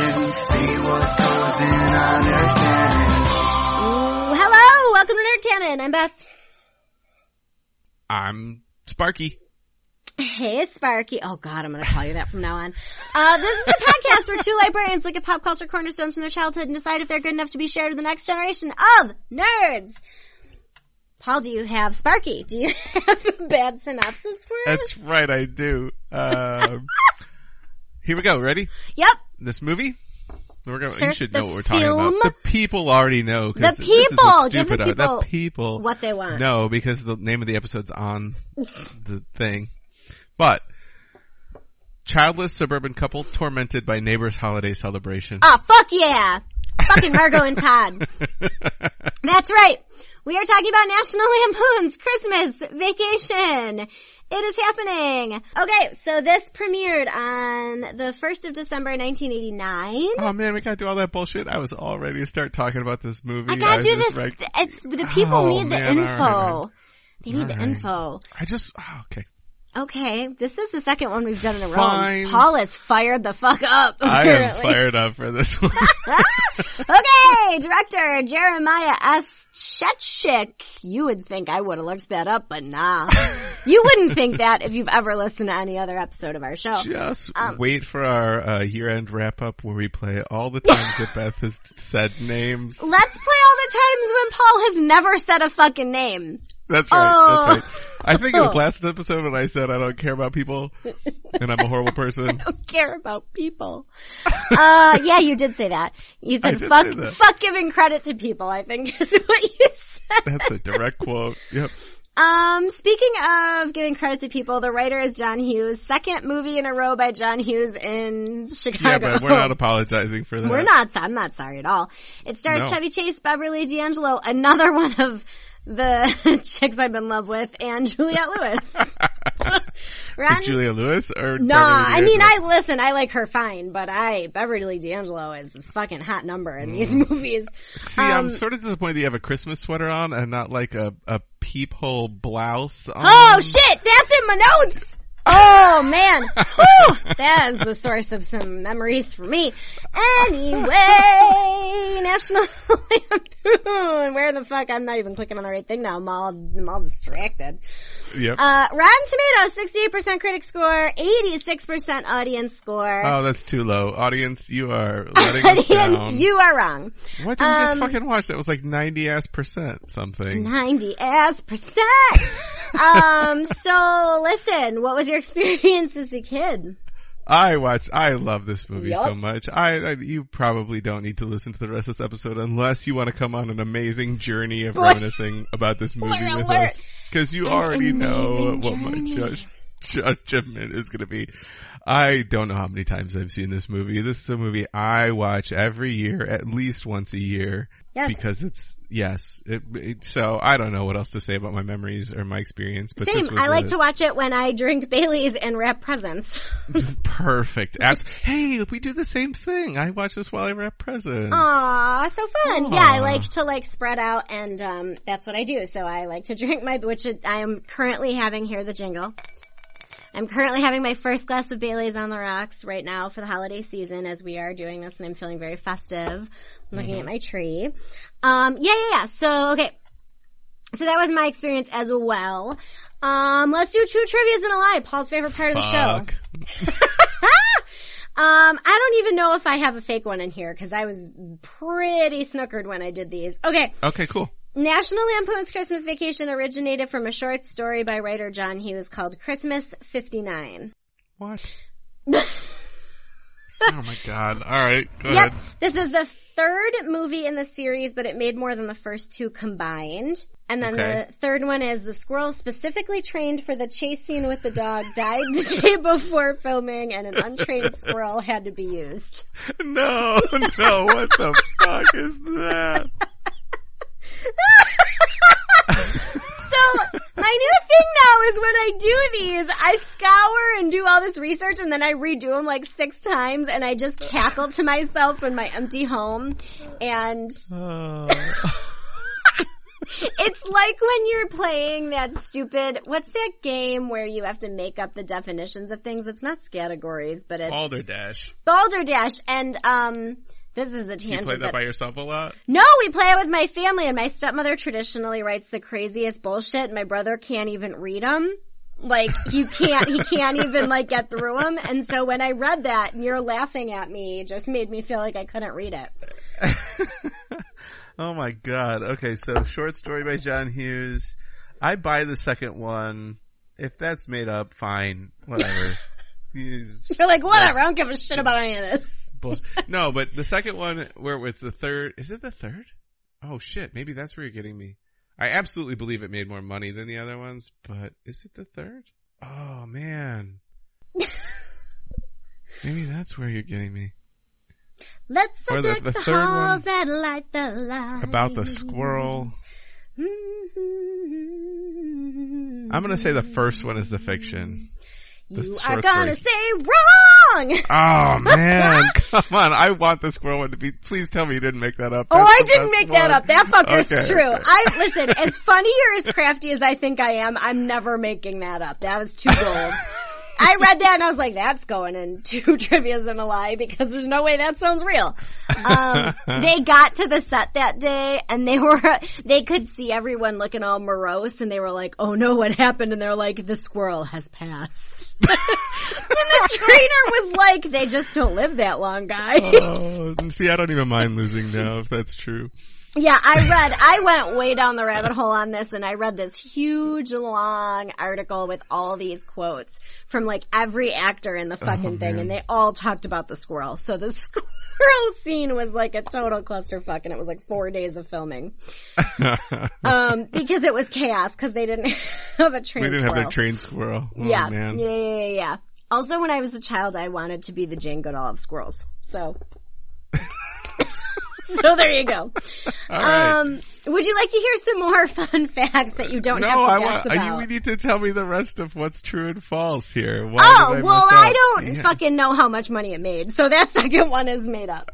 generation. See what goes in on Nerd Cannon. Ooh, hello, welcome to Nerd Cannon. I'm Beth. I'm Sparky. Hey, Sparky. Oh God, I'm gonna call you that from now on. Uh, this is a podcast where two librarians look at pop culture cornerstones from their childhood and decide if they're good enough to be shared with the next generation of nerds. Paul, do you have Sparky? Do you have a bad synopsis for us? That's right, I do. Um, here we go. Ready? Yep. This movie? We're gonna, Sure. You should The know what we're talking about. The people already know. The this is people! Give the stupid uh, people The people What they want. No, because the name of the episode's on the thing. But childless suburban couple tormented by neighbor's holiday celebration. Oh, fuck yeah! Fucking Margot and Todd. That's right. We are talking about National Lampoon's Christmas Vacation. It is happening. Okay, so this premiered on the 1st of December 1989. Oh man, we gotta do all that bullshit. I was all ready to start talking about this movie. I gotta was do this. like- It's the people Oh, need the man, all info. right. They need the All right. info. I just oh, okay. Okay, this is the second one we've done in a row. Paul is fired the fuck up. I am fired up for this one. okay, director Jeremiah S. Chechik. You would think I would have looked that up, but nah. you wouldn't think that if you've ever listened to any other episode of our show. Just Um, wait for our uh, year-end wrap-up where we play all the times that Beth has said names. Let's play all the times when Paul has never said a fucking name. That's right. Oh. That's right. I think it was last episode when I said I don't care about people and I'm a horrible person. I don't care about people. uh, yeah, you did say that. You said fuck, fuck giving credit to people, I think is what you said. That's a direct quote. Yep. Um, speaking of giving credit to people, the writer is John Hughes. Second movie in a row by John Hughes in Chicago. Yeah, but we're not apologizing for that. We're not. I'm not sorry at all. It stars No. Chevy Chase, Beverly D'Angelo, another one of the chicks I've been in love with, and Juliette Lewis. Ron, Julia Lewis or no, I mean, I listen, I like her fine, but I, Beverly D'Angelo is a fucking hot number in these movies. See, um, I'm sort of disappointed you have a Christmas sweater on and not like a, a peephole blouse on. Oh shit, that's in my notes! Oh man, Whew, that is the source of some memories for me. Anyway, National Lampoon. Where the fuck? I'm not even clicking on the right thing now. I'm all, I'm all distracted. Yep. Uh, Rotten Tomatoes, 68% critic score, 86% audience score. oh, that's too low. Audience, you are letting audience, you are wrong. What did you just um, fucking watch? That was like 90 ass percent something. 90 ass percent. um, so listen, what was your experience as a kid? I watch. I love this movie Yup. so much. I, I, you probably don't need to listen to the rest of this episode unless you want to come on an amazing journey of reminiscing about this movie with us. Cause you An already know what my judge, judgment is gonna be. I don't know how many times I've seen this movie. This is a movie I watch every year, at least once a year. Yes. Because it's, yes. It, it, so I don't know what else to say about my memories or my experience, but Same. I like a- to watch it when I drink Bailey's and wrap presents. Perfect. Abs- hey, we do the same thing. I watch this while I wrap presents. Aw, so fun. Yeah, I like to like spread out and um that's what I do. So I like to drink my which I am currently having here the jingle. I'm currently having my first glass of Bailey's on the rocks right now for the holiday season as we are doing this and I'm feeling very festive. I'm looking at my tree. Um yeah, yeah, yeah. So okay. So that was my experience as well. Um let's do two trivias and a lie. Paul's favorite part of the show. Um, I don't even know if I have a fake one in here because I was pretty snookered when I did these. Okay. Okay, cool. National Lampoon's Christmas Vacation originated from a short story by writer John Hughes called Christmas 59. What? oh my god. Alright, go Yep. ahead. This is the third movie in the series, but it made more than the first two combined. And then Okay. the third one is the squirrel specifically trained for the chase scene with the dog died the day before filming and an untrained squirrel had to be used. No, no, what the fuck is that? So my new thing now is when I do these, I scour and do all this research and then I redo them like six times and I just cackle to myself in my empty home and Oh. it's like when you're playing that stupid, what's that game where you have to make up the definitions of things? It's not categories, but it's Balderdash. Balderdash. And, um, this is a tangent. You play that by yourself a lot? no, we play it with my family and my stepmother traditionally writes the craziest bullshit and my brother can't even read them. Like, you can't, he can't even like get through them. And so when I read that and you're laughing at me, it just made me feel like I couldn't read it. oh my god. Okay, so short story by John Hughes. I buy the second one. If that's made up, fine. Whatever. You're like, whatever, I don't give a shit about any of this. Bullshit. no, but the second one where it was the third, is it the third? Oh shit, maybe that's where you're getting me. I absolutely believe it made more money than the other ones, but is it the third? Oh man. maybe that's where you're getting me. Let's Or the- the the, third one. halls and light the light. About the squirrel. Mm-hmm. I'm gonna say the first one is the fiction. You are gonna story. say wrong! Oh man, come on! I want the squirrel one to be. Please tell me you didn't make that up. Oh, I didn't make that up. That fucker's Okay, true. okay. I listen. As funny or as crafty as I think I am, I'm never making that up. That was too gold. I read that and I was like, "That's going in two trivia's and a lie because there's no way that sounds real." Um, they got to the set that day and they were they could see everyone looking all morose and they were like, "Oh no, what happened?" And they're like, "The squirrel has passed." and the trainer was like, "They just don't live that long, guys." Oh, see, I don't even mind losing now if that's true. Yeah, I read, I went way down the rabbit hole on this and I read this huge long article with all these quotes from like every actor in the fucking thing and they all talked about the squirrel. So the squirrel scene was like a total clusterfuck and it was like four days of filming. Um, because it was chaos because they didn't have a train. we train didn't have squirrel. train squirrel. Oh, yeah. man. yeah, yeah, yeah, yeah. Also when I was a child I wanted to be the Jane Goodall of squirrels. So. so there you go. Right. Um, would you like to hear some more fun facts that you don't no, have to I guess want. about? You need to tell me the rest of what's true and false here. Why oh, I well, I don't Yeah. fucking know how much money it made, so that second one is made up.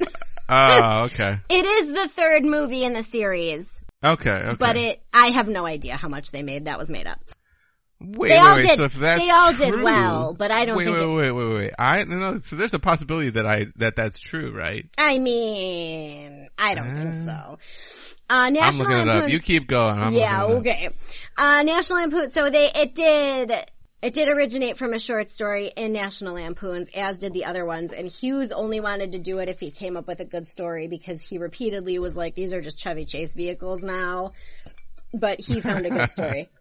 Oh, okay. it is the third movie in the series, Okay. Okay. but it, I have no idea how much they made. That was made up. Wait, they wait, all wait. did- So if that's they all did true- well, but I don't wait, think Wait, it- wait, wait, wait, wait. I no. So there's a possibility that I that that's true, right? I mean, I don't think Uh, so. Uh, I'm National looking it up. You keep going. I'm yeah, looking it up. okay. Uh, National Lampoon. So they, it did, it did originate from a short story in National Lampoons, as did the other ones. And Hughes only wanted to do it if he came up with a good story because he repeatedly was like, "These are just Chevy Chase vehicles now." But he found a good story.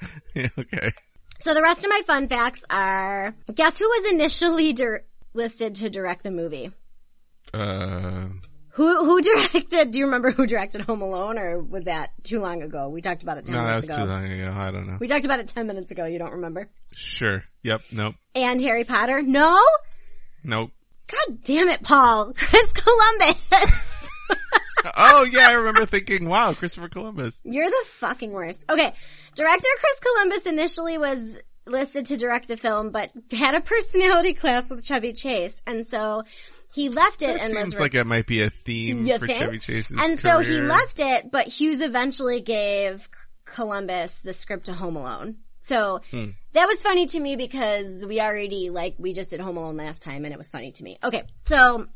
Yeah, okay. So the rest of my fun facts are: guess who was initially dir- listed to direct the movie? Uh, Who who directed? Do you remember who directed Home Alone, or was that too long ago? We talked about it ten no, that minutes was ago. too long ago. I don't know. We talked about it 10 minutes ago. You don't remember? Sure. Yep. Nope. And Harry Potter? No? Nope. God damn it, Paul. Chris Columbus. oh yeah, I remember thinking, wow, Christopher Columbus. You're the fucking worst. Okay. Director Chris Columbus initially was listed to direct the film, but had a personality clash with Chevy Chase. And so he left it That and was seems like it might be a theme You for think? Chevy Chase's And so he left it, but Hughes eventually gave Columbus the script to Home Alone. So Hmm. that was funny to me because we already like we just did Home Alone last time and it was funny to me. Okay, so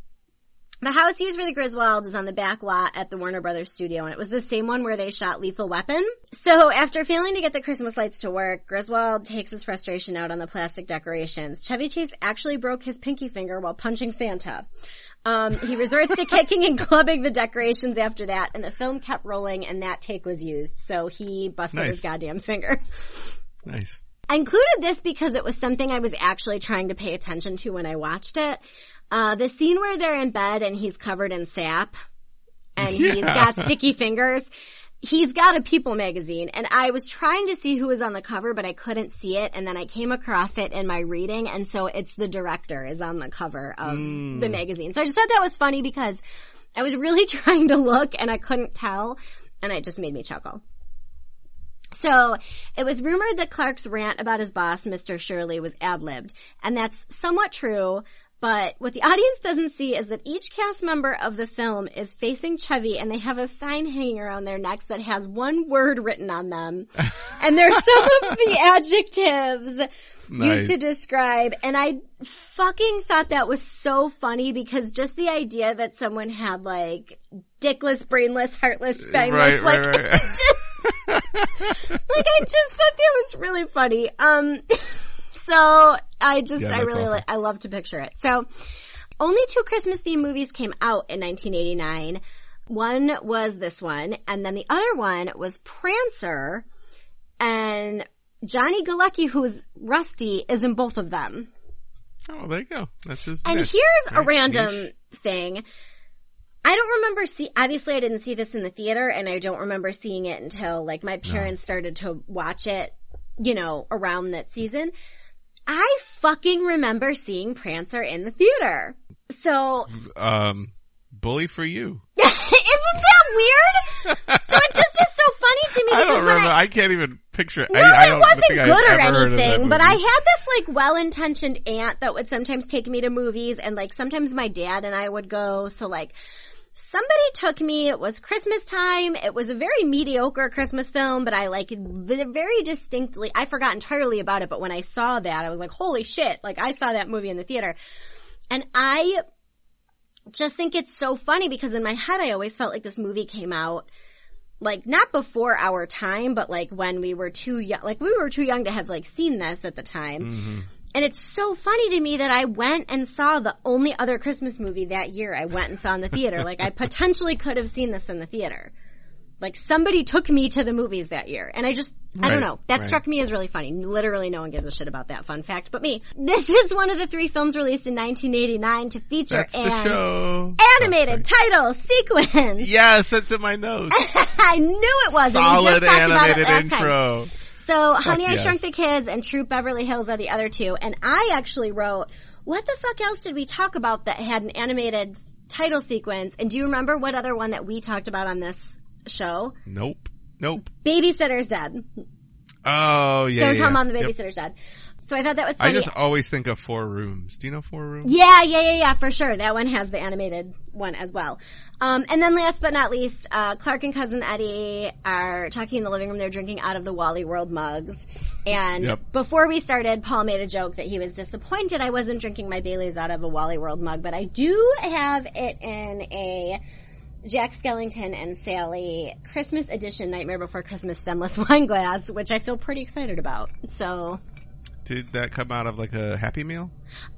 the house used for the Griswolds is on the back lot at the Warner Brothers studio and it was the same one where they shot Lethal Weapon. So after failing to get the Christmas lights to work, Griswold takes his frustration out on the plastic decorations. Chevy Chase actually broke his pinky finger while punching Santa. Um, he resorts to kicking and clubbing the decorations after that, and the film kept rolling, and that take was used. So he busted Nice. his goddamn finger. Nice. I included this because it was something I was actually trying to pay attention to when I watched it. Uh, the scene where they're in bed and he's covered in sap, and he's got sticky fingers. He's got a People magazine, and I was trying to see who was on the cover, but I couldn't see it, and then I came across it in my reading, and so it's the director is on the cover of Mm. the magazine. So I just thought that was funny because I was really trying to look and I couldn't tell, and it just made me chuckle. So it was rumored that Clark's rant about his boss, Mr. Shirley, was ad-libbed, and that's somewhat true. But what the audience doesn't see is that each cast member of the film is facing Chevy and they have a sign hanging around their necks that has one word written on them. and there's some of the adjectives Nice. used to describe and I fucking thought that was so funny because just the idea that someone had like dickless, brainless, heartless, spineless, Right, like right, right. just like I just thought that was really funny. Um so I just Yeah, I really awesome. I love to picture it. So only two Christmas themed movies came out in 1989. One was this one, and then the other one was Prancer, and Johnny Galecki, who's Rusty, is in both of them. Oh, there you go. That's his. And here's a random niche. thing. I don't remember see obviously I didn't see this in the theater and I don't remember seeing it until like my parents started to watch it, you know, around that season. I fucking remember seeing Prancer in the theater. So Um, bully for you. isn't that weird? So it just was so funny to me I because don't when remember. I I, can't even picture. no, I, I it wasn't good or ever heard of that anything, but I had this like well-intentioned aunt that would sometimes take me to movies and like sometimes my dad and I would go. So like somebody took me, it was Christmas time. It was a very mediocre Christmas film, but I like very distinctly, I forgot entirely about it, but when I saw that, I was like, holy shit, like I saw that movie in the theater. And I just think it's so funny because in my head I always felt like this movie came out like not before our time, but like when we were too young, like we were too young to have like seen this at the time. Mhm. And it's so funny to me that I went and saw the only other Christmas movie that year I went and saw in the theater. like I potentially could have seen this in the theater. Like somebody took me to the movies that year. And I just, I don't know. That right. struck me as really funny. Literally no one gives a shit about that fun fact but me. This is one of the three films released in 1989 to feature That's an animated title sequence. Yes, that's in my notes. I knew it was. Solid just talked about it animated last time. So, Honey, I. Shrunk the Kids and Troop Beverly Hills are the other two. And I actually wrote, what the fuck else did we talk about that had an animated title sequence? And do you remember what other one that we talked about on this show? Nope. Nope. Babysitter's Dead. Oh yeah. Don't yeah, tell mom the Yep. babysitter's dead. So I thought that was I just always think of Four Rooms. Do you know Four Rooms? Yeah, yeah, yeah, yeah, for sure. That one has the animated one as well. Um, and then last but not least, uh, Clark and cousin Eddie are talking in the living room. They're drinking out of the Wally World mugs. And Yep. before we started, Paul made a joke that he was disappointed I wasn't drinking my Bailey's out of a Wally World mug, but I do have it in a Jack Skellington and Sally Christmas edition Nightmare Before Christmas stemless wine glass, which I feel pretty excited about. So, Did that come out of like a Happy Meal?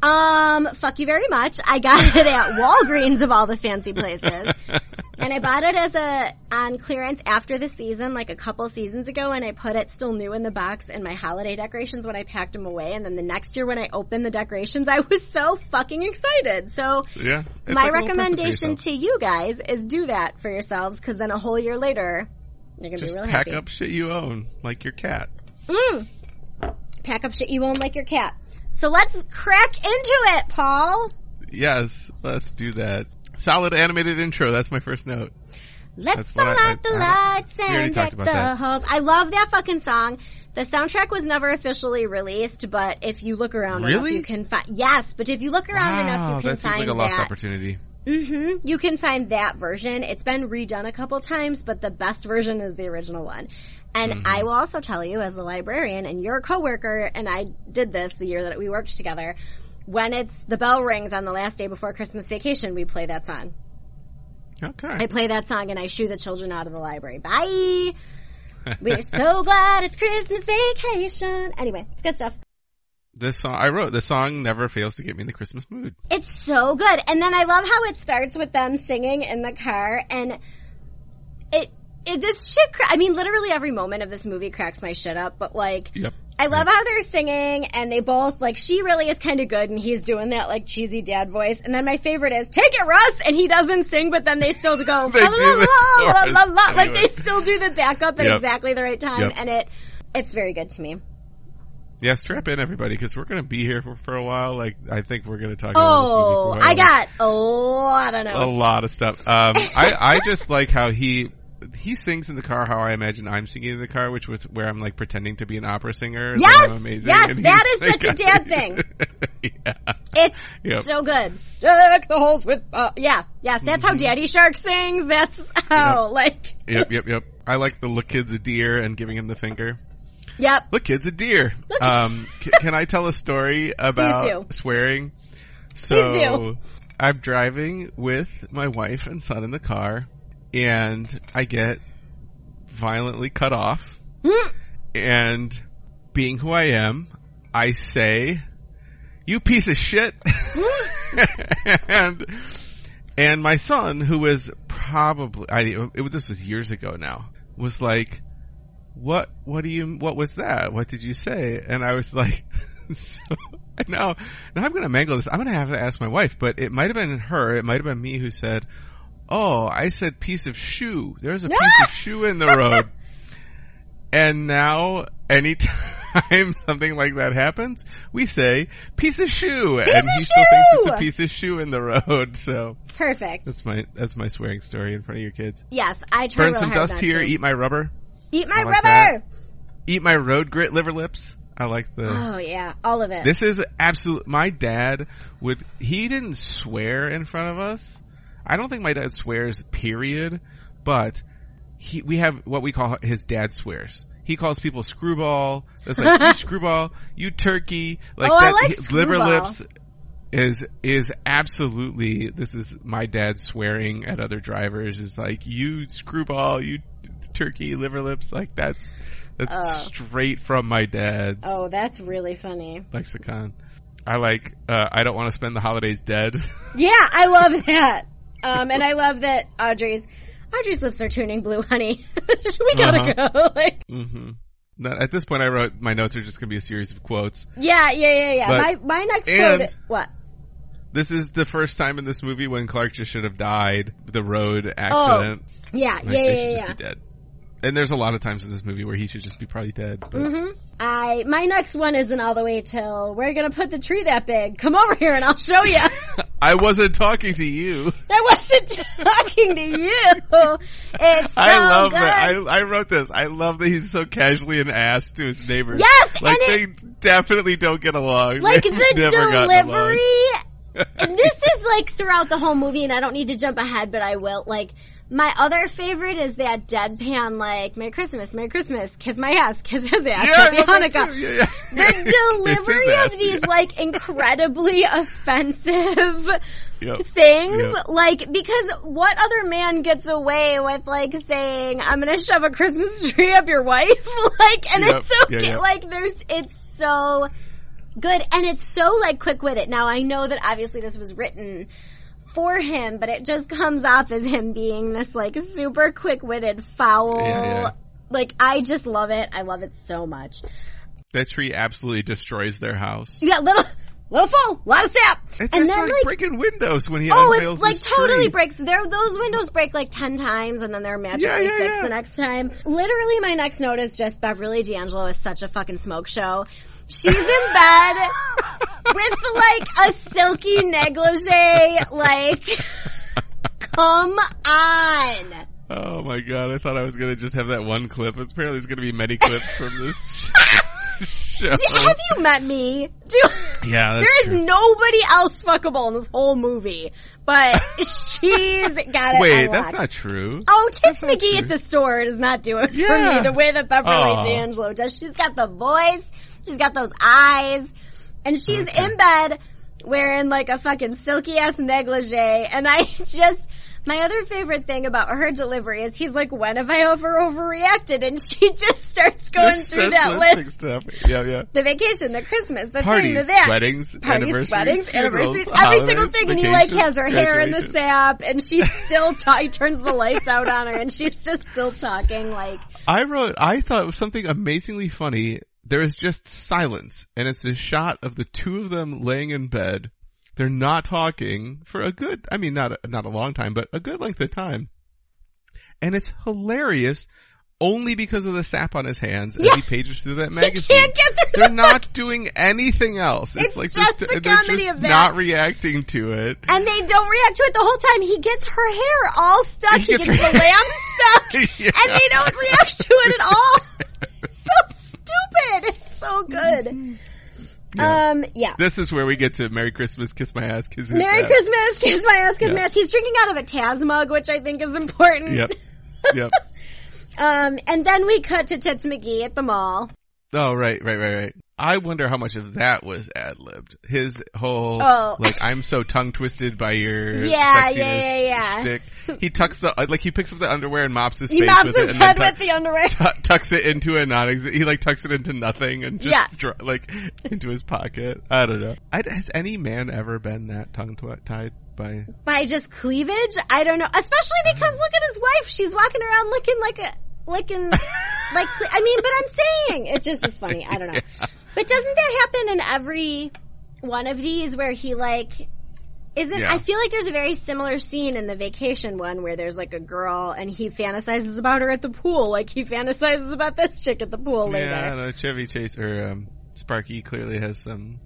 Um, fuck you very much. I got it at Walgreens of all the fancy places. And I bought it as a, on clearance after the season, like a couple seasons ago, and I put it still new in the box in my holiday decorations when I packed them away. And then the next year when I opened the decorations, I was so fucking excited. So Yeah. My like a little present for recommendation to you guys is do that for yourselves, cause then a whole year later, you're gonna just be really pack happy. up shit you own, like your cat. Mm. Pack up shit you won't like your cat. So let's crack into it, Paul. Yes, let's do that. Solid animated intro. That's my first note. Let's I- light the I lights already and deck the that. halls. I love that fucking song. The soundtrack was never officially released, but if you look around enough, Really? you can find. Yes, but if you look around enough, you Wow, can that find like a lost that. opportunity. Hmm You can find that version. It's been redone a couple times, but the best version is the original one. And Mhm. I will also tell you, as a librarian and your coworker, and I did this the year that we worked together. When it's the bell rings on the last day before Christmas vacation, we play that song. Okay. I play that song and I shoo the children out of the library. Bye. We're so glad it's Christmas vacation. Anyway, it's good stuff. This song I wrote. The song never fails to get me in the Christmas mood. It's so good. And then I love how it starts with them singing in the car and it, it this shit, cra- I mean, literally every moment of this movie cracks my shit up, but like, Yep. I love how they're singing and they both, like, she really is kind of good and he's doing that, like, cheesy dad voice. And then my favorite is, take it, Russ! And he doesn't sing, but then they still go, They la, la, la, la, la, la, like they still do the backup at Yep. exactly the right time. Yep. And it, it's very good to me. Yeah, strap in everybody because we're gonna be here for, for a while. Like I think we're gonna talk about Oh, this movie for a I got a lot of notes. a lot of stuff. Um, I I just like how he he sings in the car how I imagine I'm singing in the car, which was where I'm like pretending to be an opera singer. Yes! Amazing. Yes, and that is such a dad thing. yeah. It's Yep. so good. Deck the holes with, uh, yeah, yes, that's how Daddy Shark sings. That's how, like, Yep, yep, yep. I like the look kid's a deer and giving him the finger. Yep. Look, kid's a deer. Um, c- can I tell a story about swearing? So, Please do. I'm driving with my wife and son in the car, and I get violently cut off. Hmm. And being who I am, I say, "You piece of shit," and and my son, who was probably I it, this was years ago now, was like, "What? What do you? What was that? What did you say?" And I was like, "So now, now I'm going to mangle this. I'm going to have to ask my wife, but it might have been her. It might have been me who said." Oh, I said piece of shoe. There's a piece of shoe in the road. And now, anytime something like that happens, we say piece of shoe, and of he still thinks it's a piece of shoe in the road. So Perfect. that's my that's my swearing story in front of your kids. yes, I try Burn some dust here. to. Eat my rubber. Eat my like rubber. Eat my road grit liver lips. I like the. Oh yeah, all of it. This is absolute. My dad would. He didn't swear in front of us. I don't think my dad swears. Period. But he, we have what we call his dad swears. He calls people screwball. That's like you screwball, you turkey. Like Oh, I like liver lips is is absolutely. This is my dad swearing at other drivers. Is like you screwball, you turkey, liver lips. Like that's that's Oh. straight from my dad's oh, that's really funny. lexicon. I like. Uh, I don't want to spend the holidays dead. Yeah, I love that. Um, and I love that Audrey's Audrey's lips are turning blue, honey. we gotta Uh-huh. go. Like, mm-hmm At this point, I wrote my notes are just gonna be a series of quotes. yeah, yeah, yeah, yeah. But- my my next and- quote. What? This is the first time in this movie when Clark just should have died. The road accident. Yeah, Like, yeah, they yeah, should yeah. just be dead. And there's a lot of times in this movie where he should just be probably dead. But hmm I my next one isn't all the way till we're gonna put the tree that big. Come over here and I'll show you. I wasn't talking to you. I wasn't talking to you. It's so I love good. that. I, I wrote this. I love that he's so casually an ass to his neighbors. Yes, like and they definitely don't get along. like They've the never gotten along. delivery and this is like throughout the whole movie and I don't need to jump ahead but I will like my other favorite is that deadpan like Merry Christmas, Merry Christmas, kiss my ass, kiss his ass, yeah, Happy Hanukkah. Yeah, yeah. The delivery his of these like incredibly offensive Yep. things, Yep. like because what other man gets away with like saying I'm gonna shove a Christmas tree up your wife, like, and Yep. it's okay, like there's it's so good and it's so like quick witted. Now I know that obviously this was written for him, but it just comes off as him being this like super quick witted foul. Yeah, yeah. Like I just love it. I love it so much. That tree absolutely destroys their house. Yeah, little little full, lot of sap. It and just then like, like breaking windows when he Oh, unveils it like totally tree. breaks. There, those windows break like ten times, and then they're magically Yeah, yeah, fixed yeah. the next time. Literally, my next note is just Beverly D'Angelo is such a fucking smoke show. She's in bed with like a silky negligee. Like, come on. Oh my god! I thought I was gonna just have that one clip. Apparently, there's gonna be many clips from this show. Do- Have you met me? Do, Yeah, there is true. nobody else fuckable in this whole movie, but she's got it. Wait, that's not true. Oh, Tips McGee at the store does not do it for Yeah. me the way that Beverly. D'Angelo does. She's got the voice, she's got those eyes, and she's Okay. in bed wearing like a fucking silky ass negligee. And I just, my other favorite thing about her delivery is he's like, when have I over overreacted? And she just starts going through that list. Stuff. Yeah, yeah. The vacation, the Christmas, the thing, the Parties, that. weddings, Parties, anniversaries, weddings, anniversaries, every single thing, and he like has her hair in the sap, and she's still ta- he turns the lights out on her, and she's just still talking like, I wrote. I thought it was something amazingly funny. There is just silence, and it's a shot of the two of them laying in bed. They're not talking for a good. I mean, not a, not a long time, but a good length of time. And it's hilarious, only because of the sap on his hands as Yeah. he pages through that he magazine. can't get through They're the not doing anything else. It's, It's like just this, the they're comedy just of that. not reacting to it. And they don't react to it the whole time. He gets her hair all stuck. He He gets gets, her- the lamb stuck, Yeah. and they don't react to it at all. so stupid. It's so good. Yeah. Um, yeah. This is where we get to Merry Christmas, Kiss My Ass, Kiss Merry Ass. Christmas, kiss my ass, kiss Yeah. my ass. He's drinking out of a Taz mug, which I think is important. Yep. Yep. Um, and then we cut to Tits McGee at the mall. Oh, right, right, right, right. I wonder how much of that was ad libbed. His whole, Oh. like, I'm so tongue twisted by your Yeah, sexiness yeah, yeah, yeah. shtick. He tucks the, uh, like, he picks up the underwear and mops his He face mops with his it head with the underwear. tu- tucks it into a non He like tucks it into nothing and just Yeah. dr- like into his pocket. I don't know. I, has any man ever been that tongue twi- tied by? By just cleavage? I don't know. Especially because mm-hmm. look at his wife. She's walking around looking like a, looking like, I mean, but I'm saying, it just is funny. I don't know. Yeah. But doesn't that happen in every one of these where he like, isn't, Yeah. I feel like there's a very similar scene in the vacation one where there's like a girl and he fantasizes about her at the pool. Like he fantasizes about this chick at the pool later. Yeah, I don't know. Chevy Chase or um, Sparky clearly has some.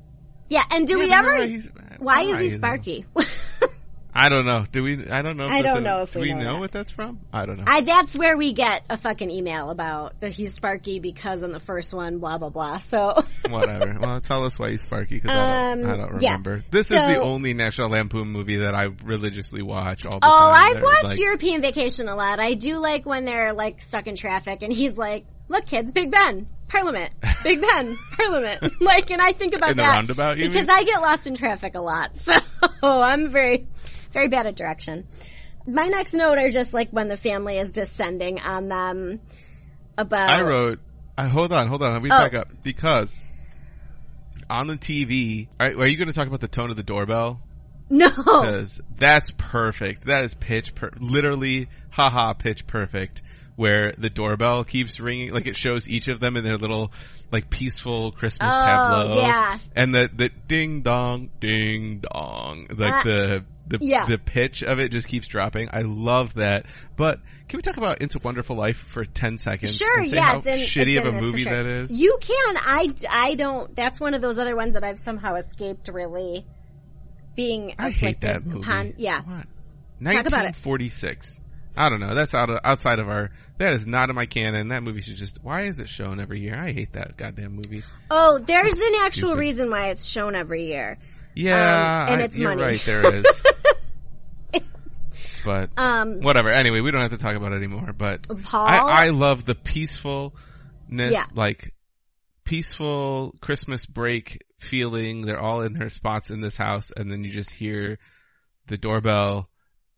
Yeah, and do Yeah, we ever? why Why is he? Sparky? I don't know. Do we? I don't know. If I don't a- know if do we we know know what that's from. I don't know. I that's where we get a fucking email about that he's Sparky because on the first one, blah blah blah. So Whatever. Well, tell us why he's Sparky because I, don't, I Um, don't yeah. remember. This is the only National Lampoon movie that I religiously watch all the Oh, time. I've They're watched like, European Vacation a lot. I do like when they're like stuck in traffic and he's like, "Look, kids, Big Ben, Parliament, Big Ben, Parliament." like, and I think about In the that roundabout, because mean? I get lost in traffic a lot. So I'm very, very bad at direction. My next note are just like when the family is descending on them. About I wrote. I hold on, hold on. Let me Oh. back up because on the TV. Are, are you going to talk about the tone of the doorbell? no. Because that's perfect. That is pitch per- literally, haha, pitch perfect. Where the doorbell keeps ringing, like it shows each of them in their little, like peaceful Christmas Oh, tableau. yeah. And the the ding dong, ding dong, like Ah, the the yeah. the pitch of it just keeps dropping. I love that. But can we talk about It's a Wonderful Life for ten seconds? Sure, and say yeah, how it's in, shitty of a movie sure. that is. You can. I, I don't. That's one of those other ones that I've somehow escaped really being I hate that movie. upon. Yeah. What? Talk about it. 1946. I don't know. That's out of, outside of our. That is not in my canon. That movie should just. Why is it shown every year? I hate that goddamn movie. Oh, there's an actual stupid. reason why it's shown every year. Yeah, Um, and I- it's you're money. right. There is. but Um, whatever. Anyway, we don't have to talk about it anymore. But Paul. I, I love the peacefulness, Yeah. like peaceful Christmas break feeling. They're all in their spots in this house, and then you just hear the doorbell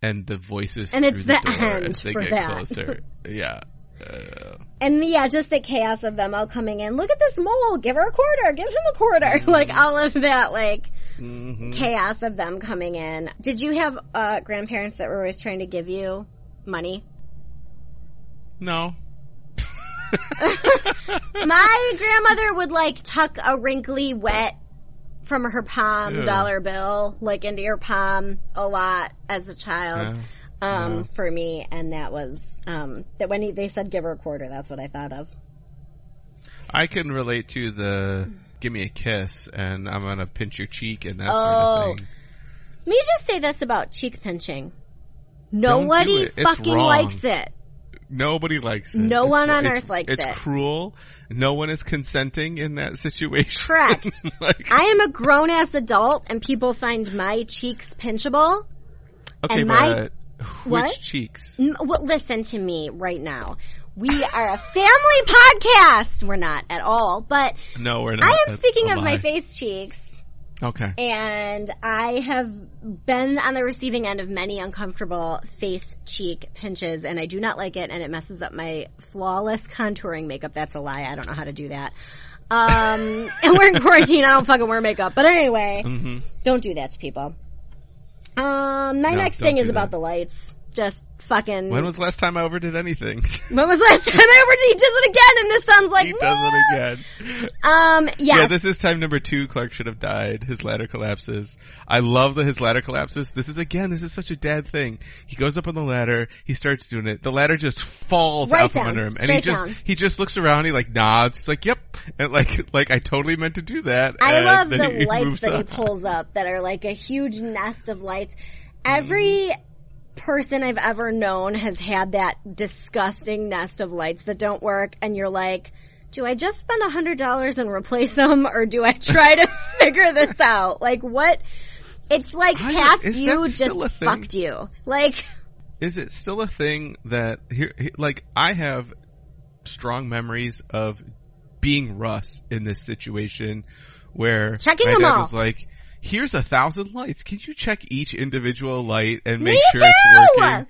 and the voices And it's the, the end as they for get that. closer. Yeah. Uh, and yeah, just the chaos of them all coming in. Look at this mole. Give her a quarter. Give him a quarter. like all of that, like mhm. chaos of them coming in. Did you have uh, grandparents that were always trying to give you money? No. My grandmother would like tuck a wrinkly wet from her palm Ew. dollar bill like into your palm a lot as a child. Yeah. um, Yeah. for me, and that was um, that when he, they said give her a quarter, that's what I thought of. I can relate to the give me a kiss and I'm gonna pinch your cheek and that Oh. sort of thing. Let me just say this about cheek pinching. Nobody do it. It's fucking likes it. Nobody likes it. No It's- one on it's- earth likes it's it. cruel. No one is consenting in that situation. Correct. like, I am a grown ass adult, and people find my cheeks pinchable. okay, and my- but What? which cheeks? N- well, listen to me right now. We are a family podcast. We're not at all, but No, we're not. I am That's speaking of my face cheeks. Okay. and I have been on the receiving end of many uncomfortable face cheek pinches, and I do not like it, and it messes up my flawless contouring makeup. That's a lie. I don't know how to do that. Um, and we're in quarantine. I don't fucking wear makeup. But anyway, hmm don't do that to people. Um, my No, next thing is do about the lights. Just fucking. When was the last time I ever did anything? when was the last time I ever? He does it again, and this sounds like he does it again. Um, yes. Yeah, this is time number two. Clark should have died. His ladder collapses. I love that his ladder collapses. This is again, this is such a dad thing. He goes up on the ladder. He starts doing it. The ladder just falls Right out from down. under him, and he just down. he just looks around. He like nods. He's like, "Yep," and like like I totally meant to do that. I and love the he lights that he pulls up that are like a huge nest of lights. Every person I've ever known has had that disgusting nest of lights that don't work and you're like, do I just spend a hundred dollars and replace them or do I try to figure this out? Like what? It's like I- past you just still a thing? fucked you. Like, Is it still a thing that here, like I have strong memories of being Russ in this situation where Checking my them dad all. was like, "Here's a thousand lights. Can you check each individual light and make Me sure it's too! working?"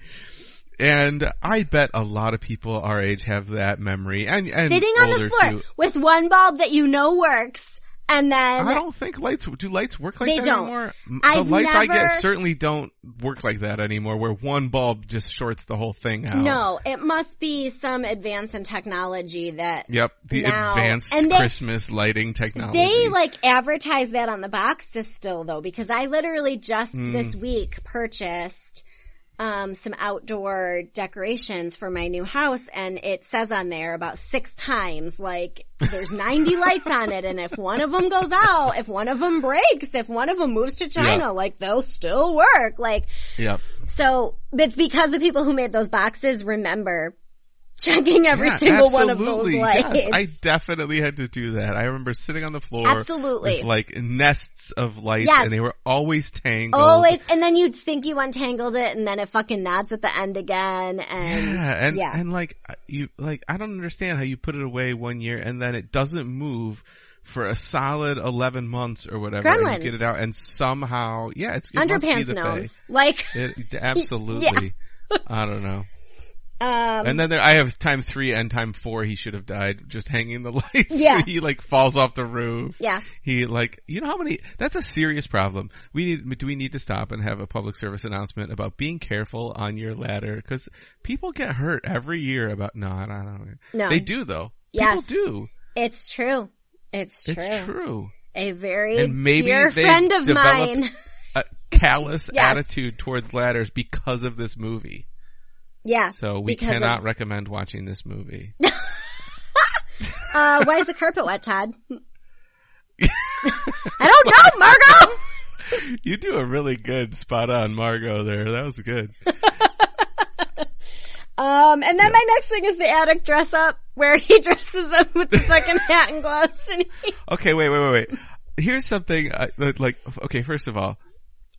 And I bet a lot of people our age have that memory, and, and sitting on the floor too. with one bulb that you know works and then I don't think lights do lights work like They that don't. anymore. M- I've the lights I never- get certainly don't work like that anymore. Where one bulb just shorts the whole thing out. No, it must be some advance in technology that Yep, the Now- advanced and they- Christmas lighting technology. they like advertise that on the boxes still though because I literally just Hmm. this week purchased um some outdoor decorations for my new house and it says on there about six times like there's 90 lights on it and if one of them goes out, if one of them breaks, if one of them moves to China, Yeah. like they'll still work. Like yeah. So it's because the people who made those boxes remember checking every Yeah, single one of those lights. Yes, I definitely had to do that. I remember sitting on the floor Absolutely. with like nests of lights, Yes. and they were always tangled. Always, and then you'd think you untangled it, and then it fucking knots at the end again, and Yeah, and yeah. and like you like I don't understand how you put it away one year and then it doesn't move for a solid eleven months or whatever. and Gremlins. you get it out and somehow yeah, it's it underpants gnomes. Like, It, absolutely. I don't know. Um, And then there, I have time three and time four. He should have died just hanging the lights. Yeah. he like falls off the roof. yeah, He like you know how many? That's a serious problem. We need do we need to stop and have a public service announcement about being careful on your ladder because people get hurt every year. About no, I don't. Don't no, They do though. Yes. People do. it's true. It's true. It's true. A very And maybe dear friend of mine. A callous Yes. attitude towards ladders because of this movie. Yeah. So we cannot of- recommend watching this movie. Uh, why is the carpet wet, Todd? I don't know, Margot. you do a really good spot on Margot there. That was good. Um, and then my next thing is the attic dress up, where he dresses up with the fucking hat and gloves, and he, Okay, wait, wait, wait, wait. Here's something I, like. Okay, first of all,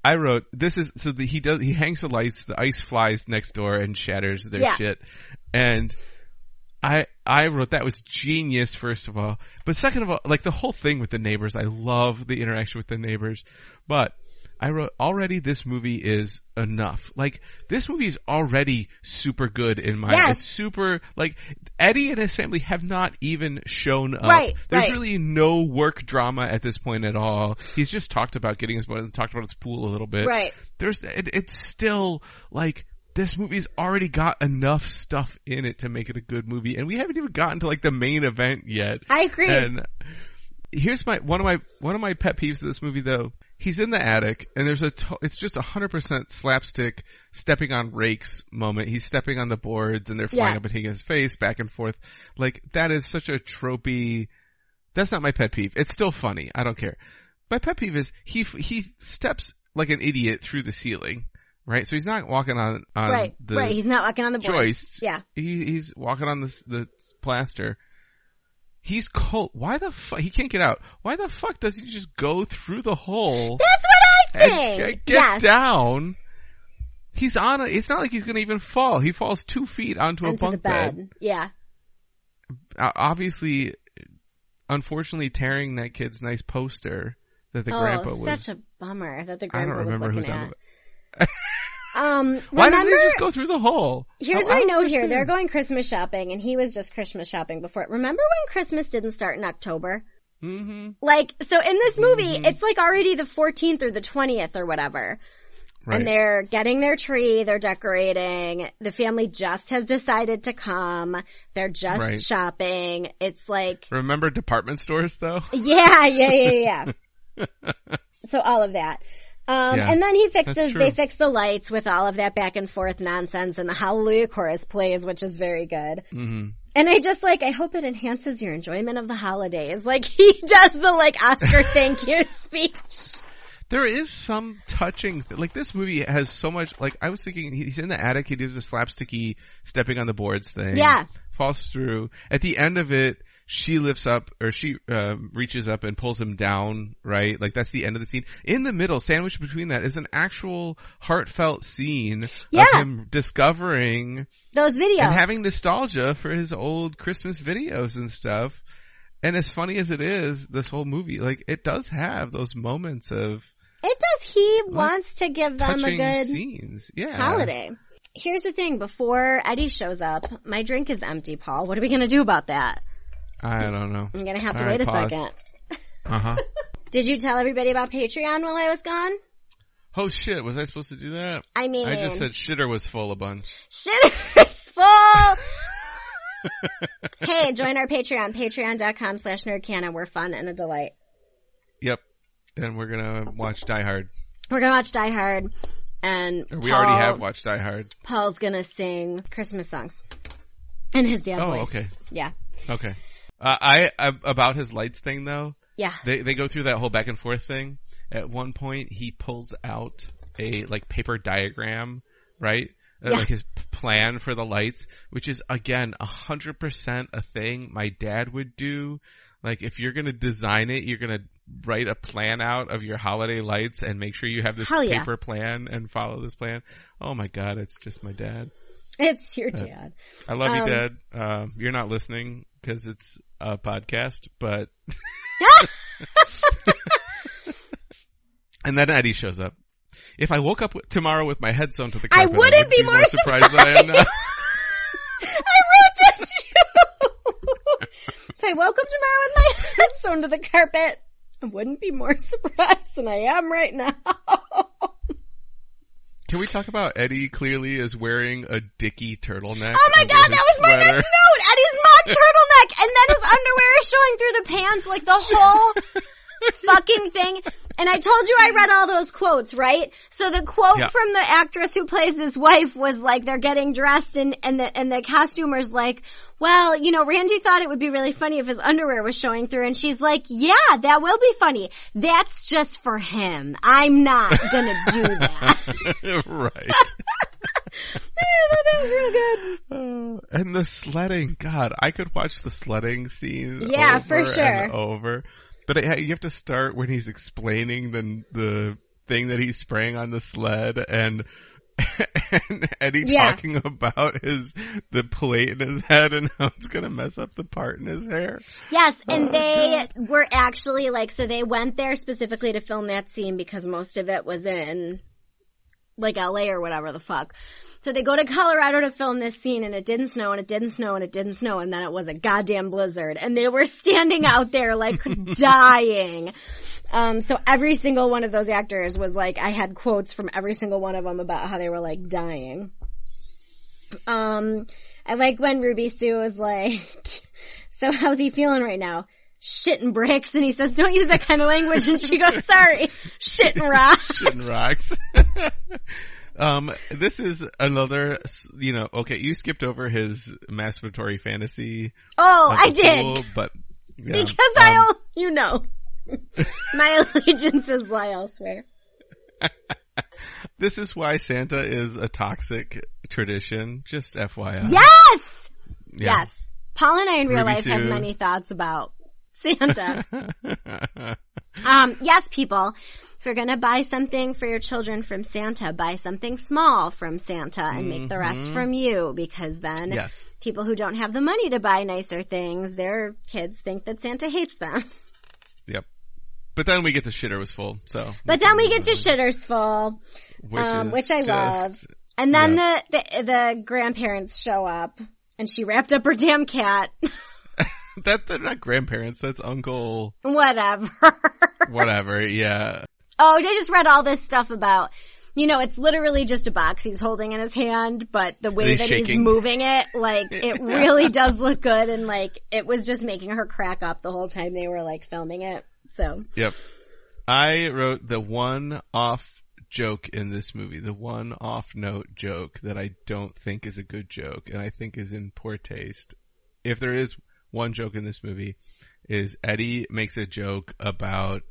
I wrote this is so the, he does he hangs the lights, the ice flies next door and shatters their Yeah. shit, and I I wrote that was genius. First of all, but second of all, like the whole thing with the neighbors, I love the interaction with the neighbors, but. I wrote already this movie is enough. Like this movie is already super good in my Yes. it's super like Eddie and his family have not even shown up. Right, There's right. really no work drama at this point at all. He's just talked about getting his and talked about his pool a little bit. right. There's it, it's still like this movie's already got enough stuff in it to make it a good movie, and we haven't even gotten to like the main event yet. I agree. And here's my one of my one of my pet peeves of this movie though. He's in the attic and there's a to- it's just a hundred percent slapstick stepping on rakes moment. He's stepping on the boards and they're flying Yeah. up and hitting his face back and forth. Like that is such a tropey. That's not my pet peeve. It's still funny. I don't care. My pet peeve is he f- he steps like an idiot through the ceiling. Right, so he's not walking on on right. the right. He's not walking on the joists. Yeah. He, he's walking on this the plaster. He's cold. Why the fuck? He can't get out. Why the fuck does he just go through the hole That's what I think. get, get yes. down? He's on a. It's not like he's gonna even fall. He falls two feet onto a bunk the bed. Yeah. Uh, obviously, unfortunately, tearing that kid's nice poster that the oh, grandpa was. such a bummer that the grandpa I don't remember was who's looking on at. the. Um, Why remember, doesn't he just go through the hole? here's I my note here. They're going Christmas shopping and he was just Christmas shopping before. Remember when Christmas didn't start in October? Mm-hmm. Like, so in this movie, Mhm. it's like already the 14th or the 20th or whatever. Right. And they're getting their tree, they're decorating, the family just has decided to come, they're just Right. shopping. It's like, Remember department stores though? yeah, yeah, yeah, yeah. so all of that. Um, Yeah, and then he fixes, they fix the lights with all of that back and forth nonsense and the Hallelujah chorus plays, which is very good. mm-hmm. And I just like, I hope it enhances your enjoyment of the holidays. Like he does the like Oscar thank you speech. There is some touching, like this movie has so much, like I was thinking he's in the attic, he does the slapsticky stepping on the boards thing. Yeah. Falls through. At the end of it, she lifts up, or she, uh, reaches up and pulls him down, right? Like that's the end of the scene. In the middle, sandwiched between that is an actual heartfelt scene Yeah. of him discovering Those videos. and having nostalgia for his old Christmas videos and stuff. And as funny as it is, this whole movie, like it does have those moments of it does. He wants to give them a good scenes. Yeah. holiday. Here's the thing: before Eddie shows up, my drink is empty. Paul, what are we gonna do about that? I don't know. I'm gonna have to All wait right, a pause. second. Uh huh. Did you tell everybody about Patreon while I was gone? oh shit, was I supposed to do that? I mean, I just said shitter was full a bunch. Shitter's full. hey, join our Patreon, patreon.com slash nerdcanon. We're fun and a delight. Yep. And we're gonna watch Die Hard. We're gonna watch Die Hard and we Paul- already have watched Die Hard. Paul's gonna sing Christmas songs in his dad Oh, voice. okay. Yeah. Okay. Uh, I, I about his lights thing though. Yeah. They they go through that whole back and forth thing. At one point, he pulls out a like paper diagram, right? Uh, Yeah. Like his plan for the lights, which is again a hundred percent a thing my dad would do. Like if you're gonna design it, you're gonna write a plan out of your holiday lights and make sure you have this yeah. paper plan and follow this plan. Oh my god, it's just my dad. It's your dad. I love Um, you, Dad. Um, you're not listening because it's a podcast, but and then Eddie shows up. If I woke up w- tomorrow with my head sewn to the carpet, I wouldn't be more surprised than I am now. I wrote this too. if I woke up tomorrow with my head sewn to the carpet, I wouldn't be more surprised than I am right now. Can we talk about Eddie clearly is wearing a dicky turtleneck? Oh my god, that was my next note! Eddie's mock turtleneck! And then his underwear is showing through the pants, like the whole fucking thing. And I told you I read all those quotes, right? So the quote Yeah. from the actress who plays this wife was like, they're getting dressed and, and the, and the costumer's like, well, you know, Randy thought it would be really funny if his underwear was showing through. And she's like, yeah, that will be funny. That's just for him. I'm not gonna do that. right. that was real good. Oh, and the sledding, God, I could watch the sledding scene. Yeah, for sure. Over, but it, you have to start when he's explaining the the thing that he's spraying on the sled, and and Eddie Yeah. talking about his the plate in his head and how it's gonna mess up the part in his hair. Yes, Oh, and they were actually like, so they went there specifically to film that scene because most of it was in like LA or whatever the fuck. So they go to Colorado to film this scene and it didn't snow and it didn't snow and it didn't snow and then it was a goddamn blizzard and they were standing out there like dying. Um, so every single one of those actors was like, I had quotes from every single one of them about how they were like dying. Um, I like when Ruby Sue was like, so how's he feeling right now? Shit and bricks. And he says, don't use that kind of language. And she goes, sorry, shitting rocks. shitting rocks. um, this is another, you know, okay, you skipped over his masturbatory fantasy. Oh, I did. pool, but yeah. Because Um, I'll, you know, my allegiances lie elsewhere. This is why Santa is a toxic tradition. Just FYI. Yes! Yeah. Yes. Paul and I in real Ruby life have many thoughts about Santa. Um, yes, people, if you're gonna buy something for your children from Santa, buy something small from Santa and make the rest Mhm. from you because then yes. people who don't have the money to buy nicer things, their kids think that Santa hates them. Yep. But then we get to shitter was full. So. But then we get to Shitter's Full, which, um, which I just- love. and then the, the the grandparents show up, and she wrapped up her damn cat. That they're not grandparents. That's uncle. Whatever. Whatever. Yeah. Oh, I just read all this stuff about, you know, it's literally just a box he's holding in his hand, but the way that he's moving it, like, it really does look good and like, it was just making her crack up the whole time they were like filming it. So, Yep. I wrote the one off joke in this movie, the one off note joke that I don't think is a good joke and I think is in poor taste. If there is one joke in this movie, is Eddie makes a joke about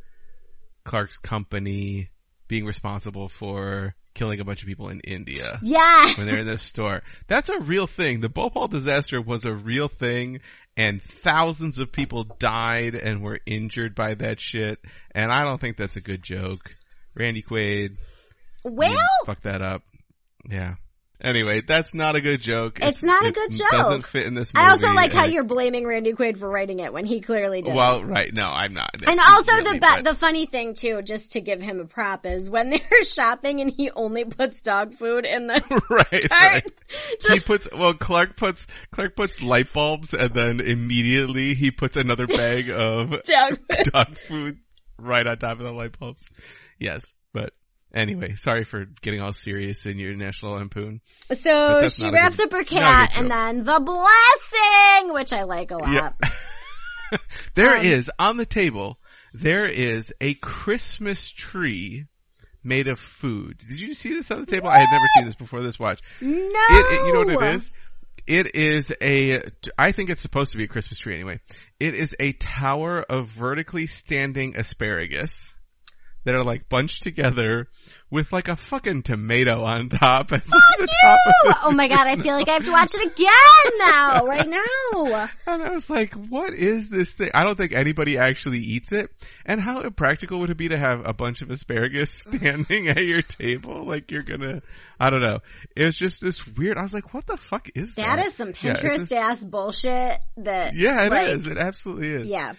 Clark's company being responsible for killing a bunch of people in India Yeah. when they're in the store. That's a real thing. The Bhopal disaster was a real thing and thousands of people died and were injured by that shit. And I don't think that's a good joke. Randy Quaid, Well, fuck that up. Yeah. Anyway, that's not a good joke. It's not a good joke. Doesn't fit in this movie. I also like how you're blaming Randy Quaid for writing it when he clearly did. Well, right. No, I'm not. and also Really, the but- the funny thing too, just to give him a prop, is when they're shopping and he only puts dog food in the right, cart. right. He puts well, Clark puts Clark puts light bulbs, and then immediately he puts another bag of dog food. right on top of the light bulbs. Yes, anyway, sorry for getting all serious in your National Lampoon. So she wraps good- up her cat, and then the blessing, which I like a lot. Yeah. There Um, is on the table. There is a Christmas tree made of food. Did you see this on the table? I had never seen this before this watch. No, It, it- you know what it is? It is a, I think it's supposed to be a Christmas tree anyway. It is a tower of vertically standing asparagus that are like bunched together with like a fucking tomato on top. Fuck top you! the- Oh my god, I feel like I have to watch it again now, right now. And I was like, what is this thing? I don't think anybody actually eats it. And how impractical would it be to have a bunch of asparagus standing at your table? Like you're gonna, I don't know. It was just this weird, I was like, what the fuck is that? That is some Yeah, Pinterest just- ass bullshit. That Yeah, it is. like, It absolutely is. Yeah.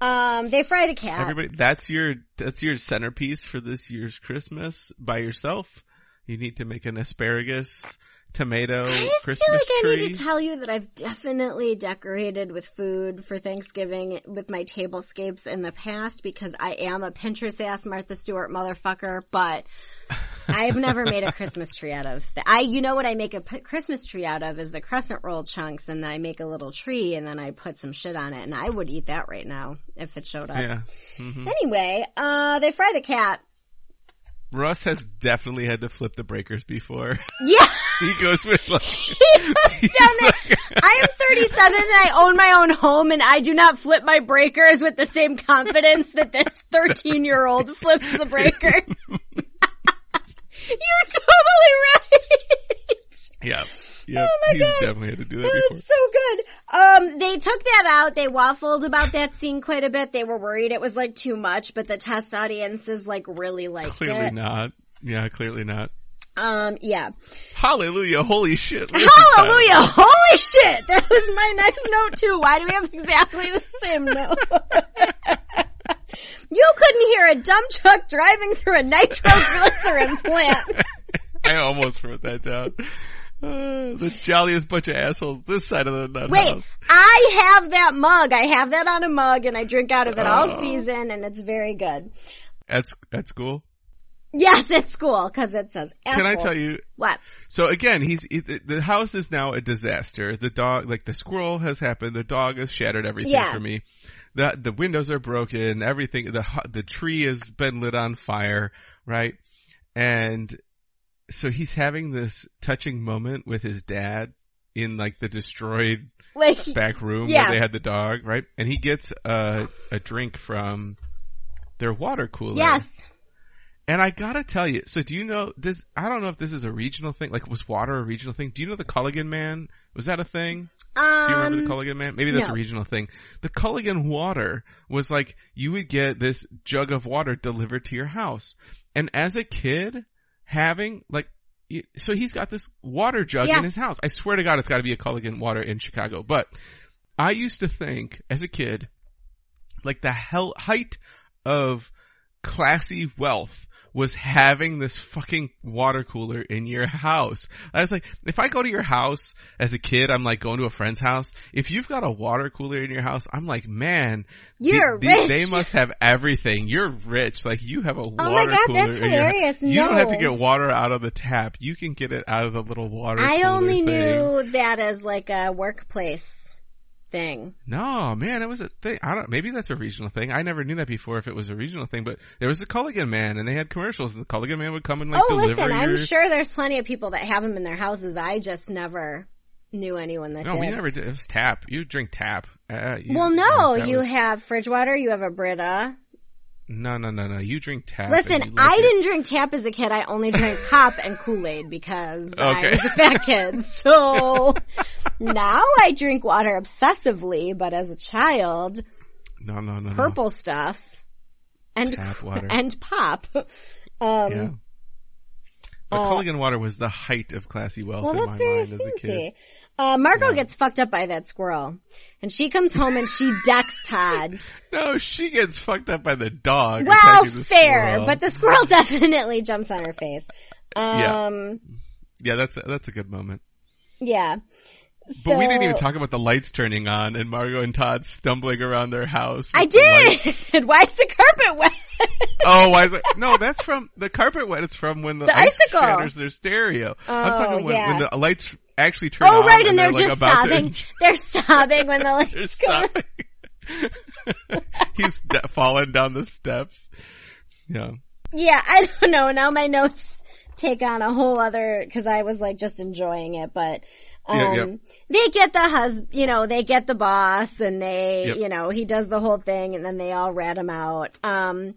Um, they fry the cat. Everybody, that's your, that's your centerpiece for this year's Christmas by yourself. You need to make an asparagus tomato I just Christmas feel like tree. I need to tell you that I've definitely decorated with food for Thanksgiving with my tablescapes in the past because I am a Pinterest ass Martha Stewart motherfucker, but I've never made a Christmas tree out of. The, I, you know what I make a p- Christmas tree out of is the crescent roll chunks, and then I make a little tree, and then I put some shit on it, and I would eat that right now if it showed up. yeah. hmm Anyway, uh, they fry the cat. Russ has definitely had to flip the breakers before. Yeah. he goes with like, He has done it. I am 37 and I own my own home and I do not flip my breakers with the same confidence that this 13 year old flips the breakers. You're totally right. yeah. Yep. Oh my He's God. definitely had to do that before. That's so good. Um, they took that out. They waffled about that scene quite a bit. They were worried it was like too much, but the test audiences like really liked Clearly it. not. Yeah, clearly not. Um, yeah. Hallelujah, holy shit. Hallelujah! Holy shit! That was my next note too. Why do we have exactly the same note? you couldn't hear a dump truck driving through a nitroglycerin plant. I almost wrote that down. Uh, the jolliest bunch of assholes this side of the nut Wait, house. I have that mug. I have that on a mug and I drink out of it all Oh. season and it's very good. At, at school. Yes, at school because it says Can I tell you, What? So again, he's it, the house is now a disaster. The dog, like the squirrel, has happened. The dog has shattered everything Yeah. for me. The the windows are broken. Everything. The the tree has been lit on fire. Right, and so he's having this touching moment with his dad in like the destroyed Like, back room Yeah. where they had the dog. Right, and he gets a a drink from their water cooler. yes. And I gotta tell you, so do you know, does, I don't know if this is a regional thing, like was water a regional thing? Do you know the Culligan man? Was that a thing? Do you remember the Um, Culligan man? Maybe that's no. a regional thing. The Culligan water was like, you would get this jug of water delivered to your house. And as a kid, having, like, so he's got this water jug Yeah. in his house. I swear to God, it's gotta be a Culligan water in Chicago. But I used to think, as a kid, like the hell, height of classy wealth was having this fucking water cooler in your house. I was like, if I go to your house as a kid, I'm like going to a friend's house. If you've got a water cooler in your house, I'm like, man, You're rich. They must have everything. You're rich. Like you have a Oh water my god, cooler that's hilarious. You don't have to get water out of the tap. You can get it out of the little water I only thing. knew that as like a workplace thing. No, man, it was a thing. I don't. Maybe that's a regional thing. I never knew that before. If it was a regional thing, but there was a Culligan man, and they had commercials, and the Culligan man would come and like oh, deliver listen, I'm sure there's plenty of people that have them in their houses. I just never knew anyone that no, did. we never did. It was tap. You drink tap. Uh, you- well, no, you was- have fridge water, you have a Brita. No, no, no, no. You drink tap. Listen, I it. didn't drink tap as a kid. I only drank pop and Kool-Aid because I was a fat kid. So now I drink water obsessively, but as a child, No, no, no, no. purple stuff and Tap water. and pop. Um, Yeah. But uh, Culligan water was the height of classy wealth Well, in that's my very mind as a kid. Uh, Margo Yeah. gets fucked up by that squirrel, and she comes home and she decks Todd. No, she gets fucked up by the dog. well, the fair, squirrel. but the squirrel definitely jumps on her face. Yeah. Um, yeah, that's a, that's a good moment. yeah. But we didn't even talk about the lights turning on and Margo and Todd stumbling around their house. I did. Why is the carpet wet? Oh, why is it? No, that's from the carpet wet. It's from when the, The ice icicle. shatters their stereo. Oh, I'm Oh, talking when, yeah. when the lights actually turn oh, on. right, and, they're, like, just sobbing. They're sobbing when the They're lights go on. He's de- falling down the steps. Yeah. Yeah, I don't know. Now my notes take on a whole other because I was like just enjoying it, but um, Yeah, yeah. they get the husband, you know, they get the boss, and they, Yep. you know, he does the whole thing, and then they all rat him out. Um,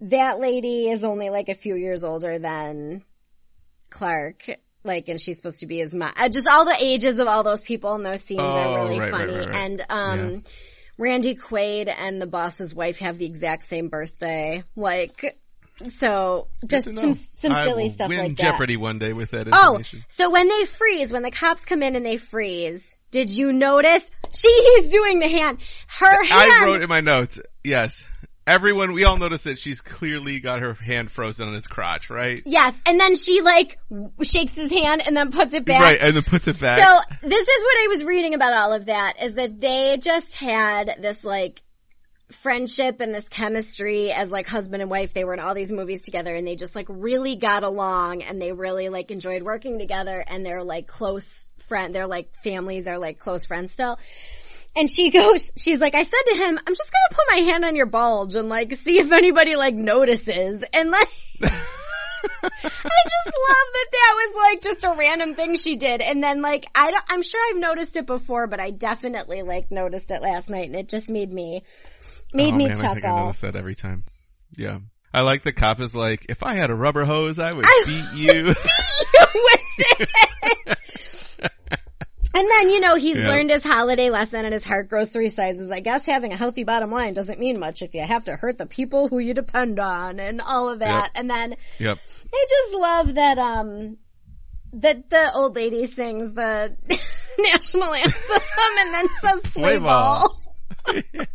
that lady is only like a few years older than Clark. Like, and she's supposed to be his mom. Uh, Just all the ages of all those people in those scenes Oh, are really right, funny. right, right. And, um, Yeah. Randy Quaid and the boss's wife have the exact same birthday. Like, so just some some I silly will stuff win like Jeopardy one day with that that. Oh, so when they freeze, when the cops come in and they freeze, did you notice? She he's doing the hand. Her hand. I wrote in my notes. Yes. Everyone, we all noticed that she's clearly got her hand frozen on his crotch, right? Yes, and then she like w- shakes his hand and then puts it back. Right, and then puts it back. So this is what I was reading about all of that is that they just had this like friendship and this chemistry as like husband and wife. They were in all these movies together and they just like really got along and they really like enjoyed working together and they're like close friend. They're like families are like close friends still. And she goes, she's like, I said to him, I'm just gonna put my hand on your bulge and like see if anybody like notices. And like, I just love that that was like just a random thing she did. And then like, I don't, I'm sure I've noticed it before, but I definitely like noticed it last night and it just made me, made oh, me man, I think I chuckle. notice that every time. Yeah. I like the cop is like, if I had a rubber hose, I would I beat you. with it. And then, you know, he's Yeah. learned his holiday lesson and his heart grows three sizes. I guess having a healthy bottom line doesn't mean much if you have to hurt the people who you depend on and all of that. Yep. And then yep. I just love that, um, that the old lady sings the national anthem and then says play Play ball. ball.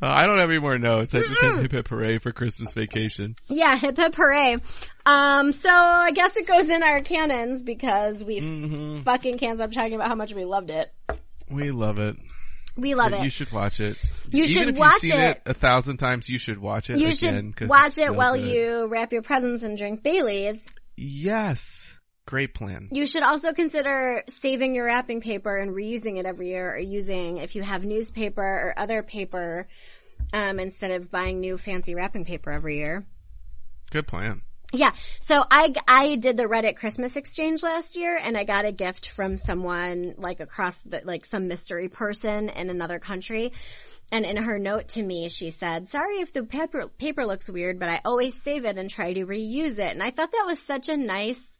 Uh, I don't have any more notes. I just had hip hip hooray for Christmas vacation. Yeah, hip hip hooray. Um, so I guess it goes in our canons because we hmm fucking can't stop talking about how much we loved it. We love it. We love You it. You should watch it. You Even should if watch you've seen it. it. a thousand times. You should watch it You again. should watch it so while good. you wrap your presents and drink Bailey's. Yes, great plan. You should also consider saving your wrapping paper and reusing it every year or using, if you have newspaper or other paper, um, instead of buying new fancy wrapping paper every year. Good plan. Yeah. So I, I did the Reddit Christmas exchange last year and I got a gift from someone like across the, like some mystery person in another country. And in her note to me, she said, sorry if the paper, paper looks weird, but I always save it and try to reuse it. And I thought that was such a nice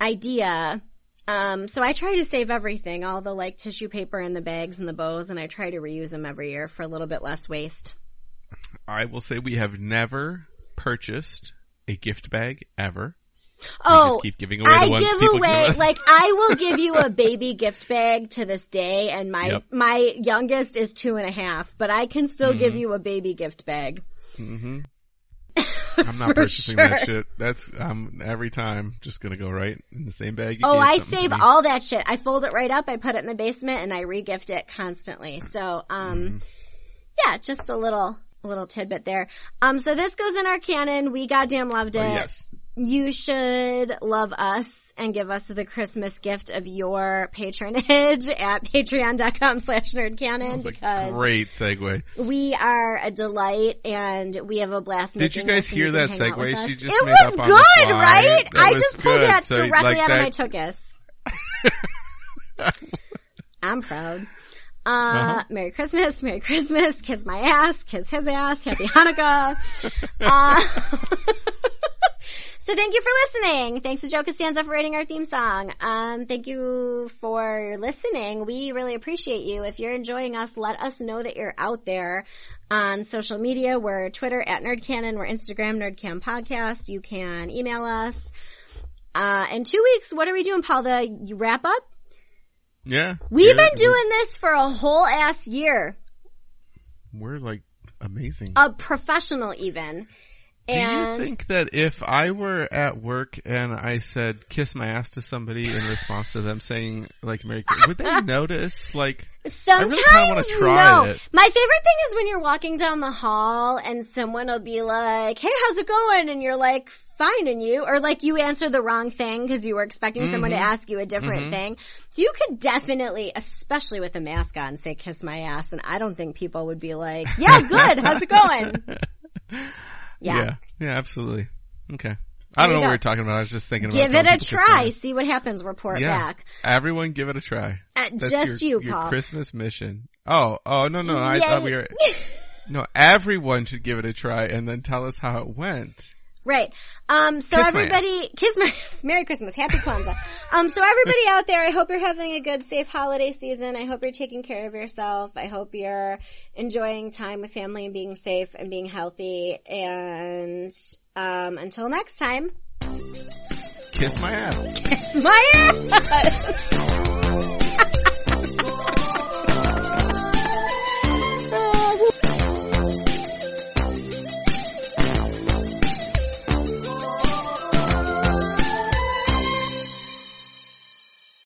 idea. Um, so I try to save everything, all the like tissue paper and the bags and the bows, and I try to reuse them every year for a little bit less waste. I will say we have never purchased a gift bag ever. Oh, keep giving away I give away give like I will give you a baby gift bag to this day, and my Yep. my youngest is two and a half, but I can still give Mhm. you a baby gift bag. hmm I'm not purchasing that shit. That's I'm every time just gonna go right in the same bag. Oh, I save all that shit. I fold it right up, I put it in the basement, and I regift it constantly. So, um, Mhm. yeah, just a little a little tidbit there. Um, so this goes in our canon. We goddamn loved it. Oh, yes. You should love us and give us the Christmas gift of your patronage at patreon.com slash nerdcanon because great segue. we are a delight and we have a blast Did you guys hear that can hang out with segue she just It made was up on good, right? That I just pulled good. that So, directly like out that- of my tuchus. I'm proud. Uh, Uh-huh. Merry Christmas, Merry Christmas, kiss my ass, kiss his ass, Happy Hanukkah. uh, so thank you for listening. Thanks to Joe Costanza for writing our theme song. Um, thank you for listening. We really appreciate you. If you're enjoying us, let us know that you're out there on social media. We're Twitter at NerdCanon. We're Instagram, NerdCanon Podcast. You can email us. Uh, in two weeks, what are we doing, Paul? The wrap up? Yeah. We've Yeah, been doing this for a whole ass year. We're like amazing. A professional even. Do And you think that if I were at work and I said kiss my ass to somebody in response to them saying like Merry Christmas, would they notice? Like, sometimes really kinda wanna try no. it. My favorite thing is when you're walking down the hall and someone will be like, "Hey, how's it going?" and you're like, "Fine," and you or like you answer the wrong thing because you were expecting someone to Mhm. ask you a different Mhm. thing. So you could definitely, especially with a mask on, say "kiss my ass," and I don't think people would be like, "Yeah, good. how's it going?" Yeah. yeah. Yeah, absolutely. Okay. I don't know go. what we're talking about. I was just thinking about Give telling it a people kiss my try. See what happens. Report Yeah. back. Everyone give it a try. Uh, just your, you, your Paul. Christmas mission. Oh, oh no, no, I Yeah. thought we were. No, everyone should give it a try and then tell us how it went. Right. Um, so Kiss everybody, kiss my ass. Merry Christmas. Happy Kwanzaa. um, so everybody out there, I hope you're having a good, safe holiday season. I hope you're taking care of yourself. I hope you're enjoying time with family and being safe and being healthy. And, um, until next time, Kiss my ass. kiss my ass!